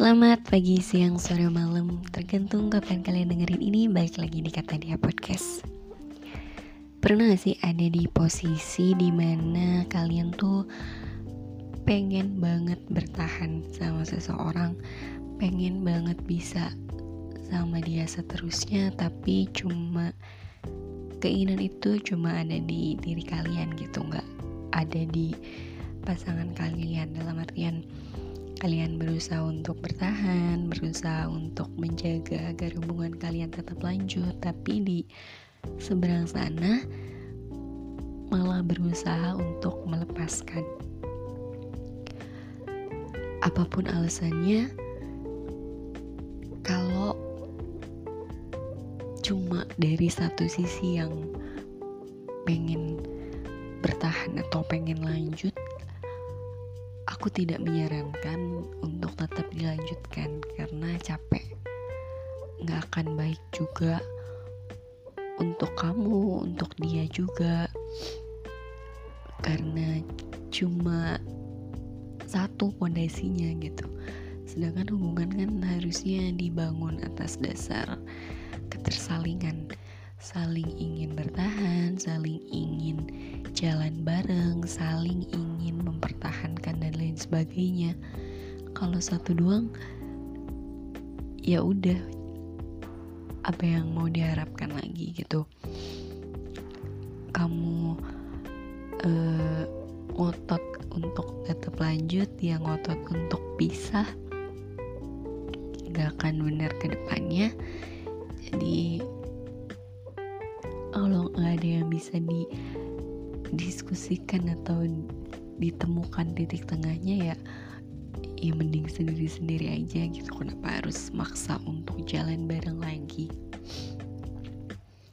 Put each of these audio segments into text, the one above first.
Selamat pagi, siang, sore, malam. Tergantung kapan kalian dengerin ini Balik lagi di Kata Dia Podcast. Pernah gak sih ada di posisi di mana kalian tuh Pengen banget bertahan sama seseorang Pengen banget bisa sama dia seterusnya Tapi cuma keinginan itu cuma ada di diri kalian gitu Nggak ada di pasangan kalian. Dalam artian kalian berusaha untuk bertahan, berusaha untuk menjaga agar hubungan kalian tetap lanjut, tapi di seberang sana malah berusaha untuk melepaskan. Apa pun alasannya, kalau cuma dari satu sisi yang pengen bertahan atau pengen lanjut aku tidak menyarankan untuk tetap dilanjutkan karena capek. Nggak akan baik juga untuk kamu untuk dia juga. Karena cuma satu pondasinya gitu. Sedangkan hubungan kan harusnya dibangun atas dasar ketersalingan saling ingin bertahan, saling ingin jalan bareng, saling ingin mempertahankan dan lain sebagainya. Kalau satu doang, ya udah apa yang mau diharapkan lagi gitu. Kamu uh, ngotot untuk tetap lanjut, ya ngotot untuk pisah, gak akan benar ke depannya. Jadi kalau nggak ada yang bisa didiskusikan atau ditemukan titik tengahnya ya ya mending sendiri-sendiri aja gitu. Kenapa harus maksa untuk jalan bareng lagi?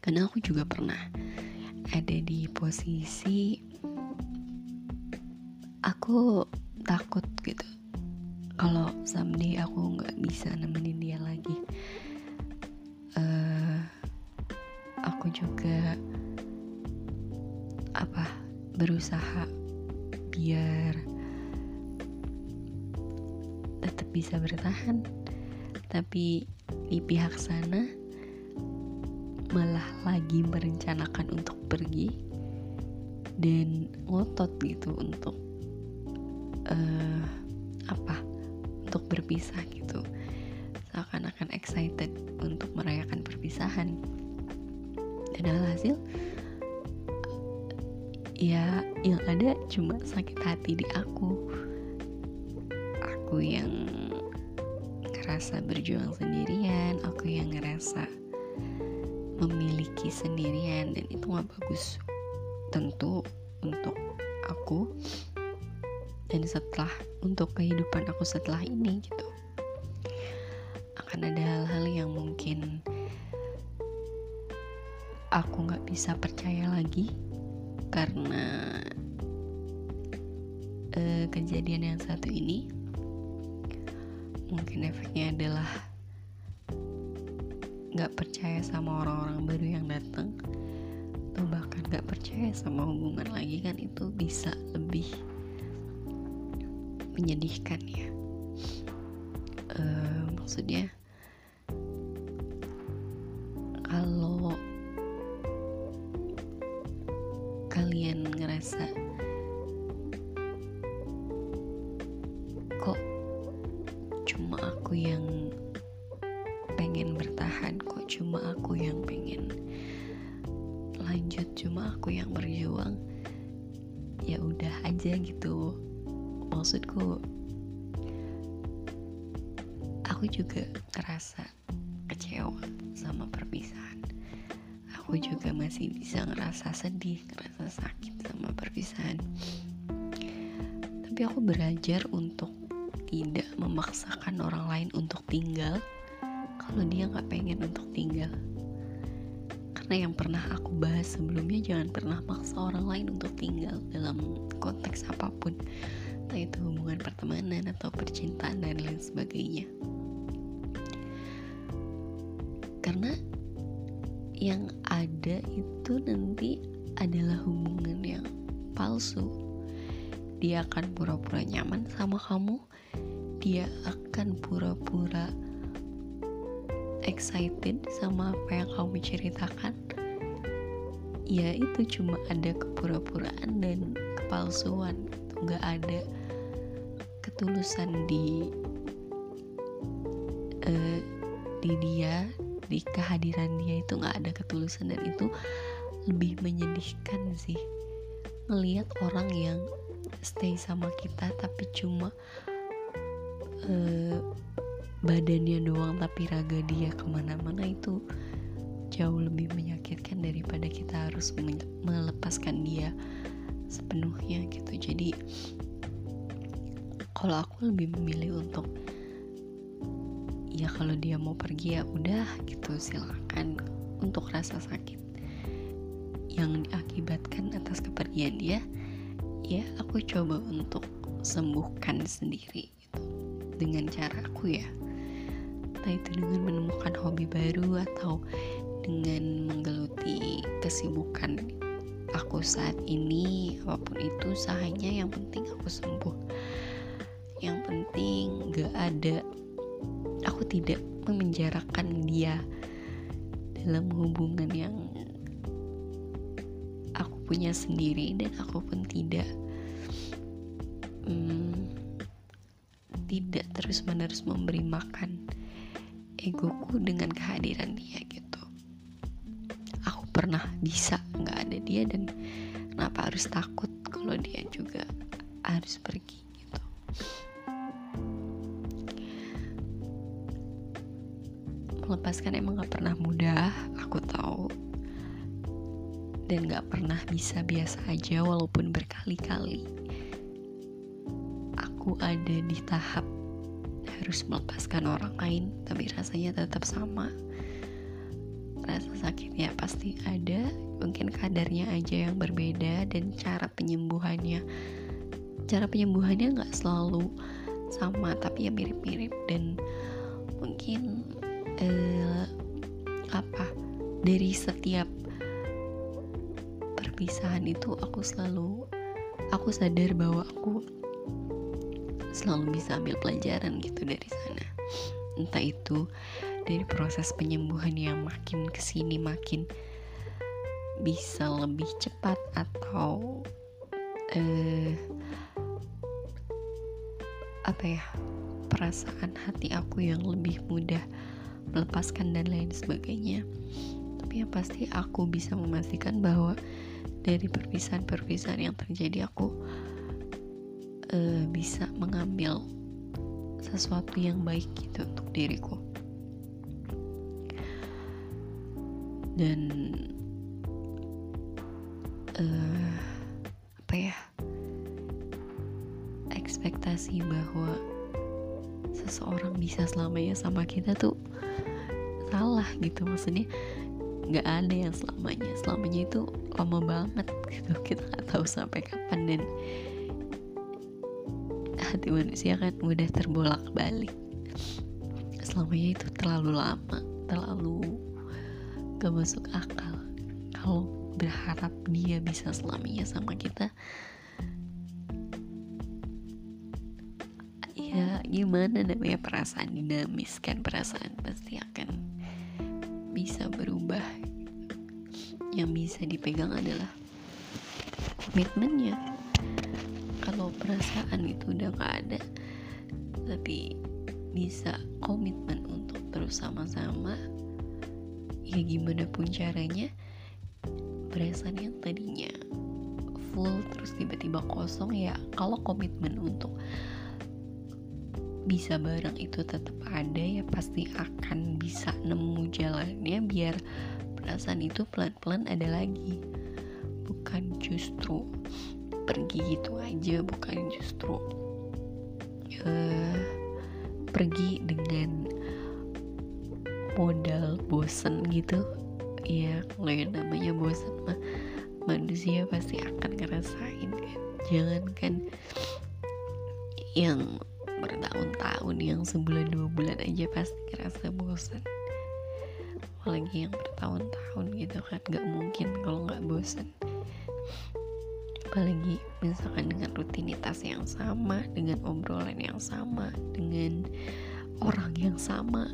Karena aku juga pernah ada di posisi aku takut gitu. Kalau someday aku nggak bisa nemenin dia lagi juga apa berusaha biar tetap bisa bertahan. Tapi di pihak sana malah lagi merencanakan untuk pergi dan ngotot gitu untuk uh, apa untuk berpisah gitu. Seakan-akan excited untuk merayakan perpisahan dan alhasil ya yang ada cuma sakit hati di aku. Aku yang ngerasa berjuang sendirian aku yang ngerasa memiliki sendirian dan itu gak bagus tentu untuk aku. Dan setelah untuk kehidupan aku setelah ini gitu. Akan ada hal-hal yang mungkin aku nggak bisa percaya lagi karena uh, kejadian yang satu ini mungkin efeknya adalah nggak percaya sama orang-orang baru yang datang atau bahkan nggak percaya sama hubungan lagi kan itu bisa lebih menyedihkan ya. Uh, maksudnya kalian ngerasa kok cuma aku yang pengen bertahan? Kok cuma aku yang pengen lanjut? Cuma aku yang berjuang? Ya udah aja gitu. Maksudku aku juga ngerasa kecewa sama perpisahan. Aku juga masih bisa ngerasa sedih, ngerasa sakit sama perpisahan. Tapi aku belajar untuk tidak memaksakan orang lain untuk tinggal kalau dia nggak pengen untuk tinggal. Karena yang pernah aku bahas sebelumnya jangan pernah maksa orang lain untuk tinggal dalam konteks apa pun, entah itu hubungan pertemanan atau percintaan dan lain sebagainya. Karena yang ada itu nanti adalah hubungan yang palsu. Dia akan pura-pura nyaman sama kamu. Dia akan pura-pura excited sama apa yang kamu ceritakan. Ya itu cuma ada kepura-puraan dan kepalsuan gitu. nggak ada ketulusan di uh, di dia di kehadiran dia itu nggak ada ketulusan dan itu lebih menyedihkan sih. Ngelihat orang yang stay sama kita tapi cuma uh, badannya doang tapi raga dia ke mana-mana itu jauh lebih menyakitkan daripada kita harus melepaskan dia sepenuhnya gitu. Jadi kalau aku lebih memilih untuk ya kalau dia mau pergi ya udah gitu silakan untuk rasa sakit yang diakibatkan atas kepergian dia ya aku coba untuk sembuhkan sendiri gitu. Dengan caraku ya. Entah itu dengan menemukan hobi baru atau dengan menggeluti kesibukan aku saat ini apa pun itu usahanya yang penting aku sembuh. Yang penting gak ada aku tidak memenjarakan dia dalam hubungan yang aku punya sendiri dan aku pun tidak. Hmm, tidak terus menerus memberi makan egoku dengan kehadiran dia gitu. Aku pernah bisa nggak ada dia dan kenapa harus takut kalau dia juga harus pergi gitu. Melepaskan emang gak pernah mudah aku tahu dan gak pernah bisa biasa aja walaupun berkali-kali. Aku ada di tahap harus melepaskan orang lain tapi rasanya tetap sama. Rasa sakitnya pasti ada mungkin kadarnya aja yang berbeda dan cara penyembuhannya. Cara penyembuhannya nggak selalu sama tapi ya mirip-mirip dan mungkin eh, apa dari setiap perpisahan itu aku selalu aku sadar bahwa aku selalu bisa ambil pelajaran gitu dari sana. Entah itu dari proses penyembuhan yang makin ke sini makin bisa lebih cepat atau eh, apa ya perasaan hati aku yang lebih mudah melepaskan dan lain sebagainya. Tapi yang pasti aku bisa memastikan bahwa dari perpisahan-perpisahan yang terjadi aku uh, bisa mengambil sesuatu yang baik gitu untuk diriku. Dan uh, apa ya ekspektasi bahwa seseorang bisa selamanya sama kita tuh salah gitu maksudnya nggak ada yang selamanya. Selamanya itu lama banget gitu. Kita nggak tahu sampai kapan dan hati manusia kan mudah terbolak balik. Selamanya itu terlalu lama terlalu gak masuk akal. Kalau berharap dia bisa selamanya sama kita ya gimana namanya perasaan dinamis kan? Perasaan pasti akan yang bisa dipegang adalah komitmennya. Kalau perasaan itu udah gak ada tapi bisa komitmen untuk terus sama-sama ya gimana pun caranya perasaan yang tadinya full terus tiba-tiba kosong ya kalau komitmen untuk bisa bareng itu tetap ada ya pasti akan bisa nemu jalannya biar perasaan itu pelan-pelan ada lagi. Bukan justru pergi gitu aja bukan justru uh, pergi dengan modal bosen gitu. Ya kalau yang namanya bosen mah manusia pasti akan ngerasain kan. Jangan kan yang bertahun-tahun yang sebulan dua bulan aja pasti ngerasa bosan apalagi yang bertahun-tahun gitu kan nggak mungkin kalau nggak bosan apalagi misalkan dengan rutinitas yang sama dengan obrolan yang sama dengan orang yang sama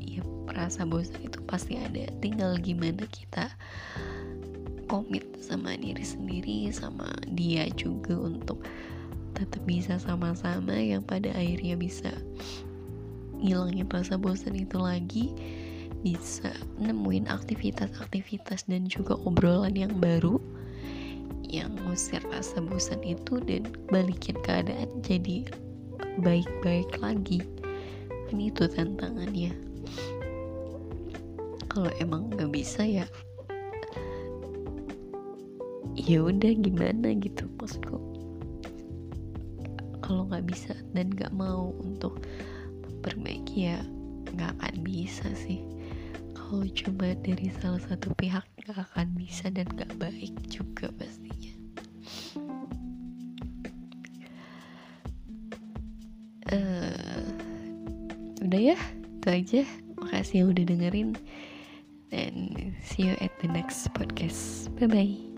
ya rasa bosan itu pasti ada. Tinggal gimana kita komit sama diri sendiri sama dia juga untuk tetap bisa sama-sama yang pada akhirnya bisa ngilangin rasa bosan itu lagi bisa nemuin aktivitas-aktivitas dan juga obrolan yang baru yang ngusir rasa bosan itu dan balikin keadaan jadi baik-baik lagi. Ini itu tantangannya. Kalau emang nggak bisa ya ya udah gimana gitu maksudku. Kalau nggak bisa dan nggak mau untuk memperbaiki ya nggak akan bisa sih kalau cuma dari salah satu pihak nggak akan bisa dan nggak baik juga pastinya. Uh, udah ya itu aja. Makasih udah dengerin. Dan see you at the next podcast. Bye bye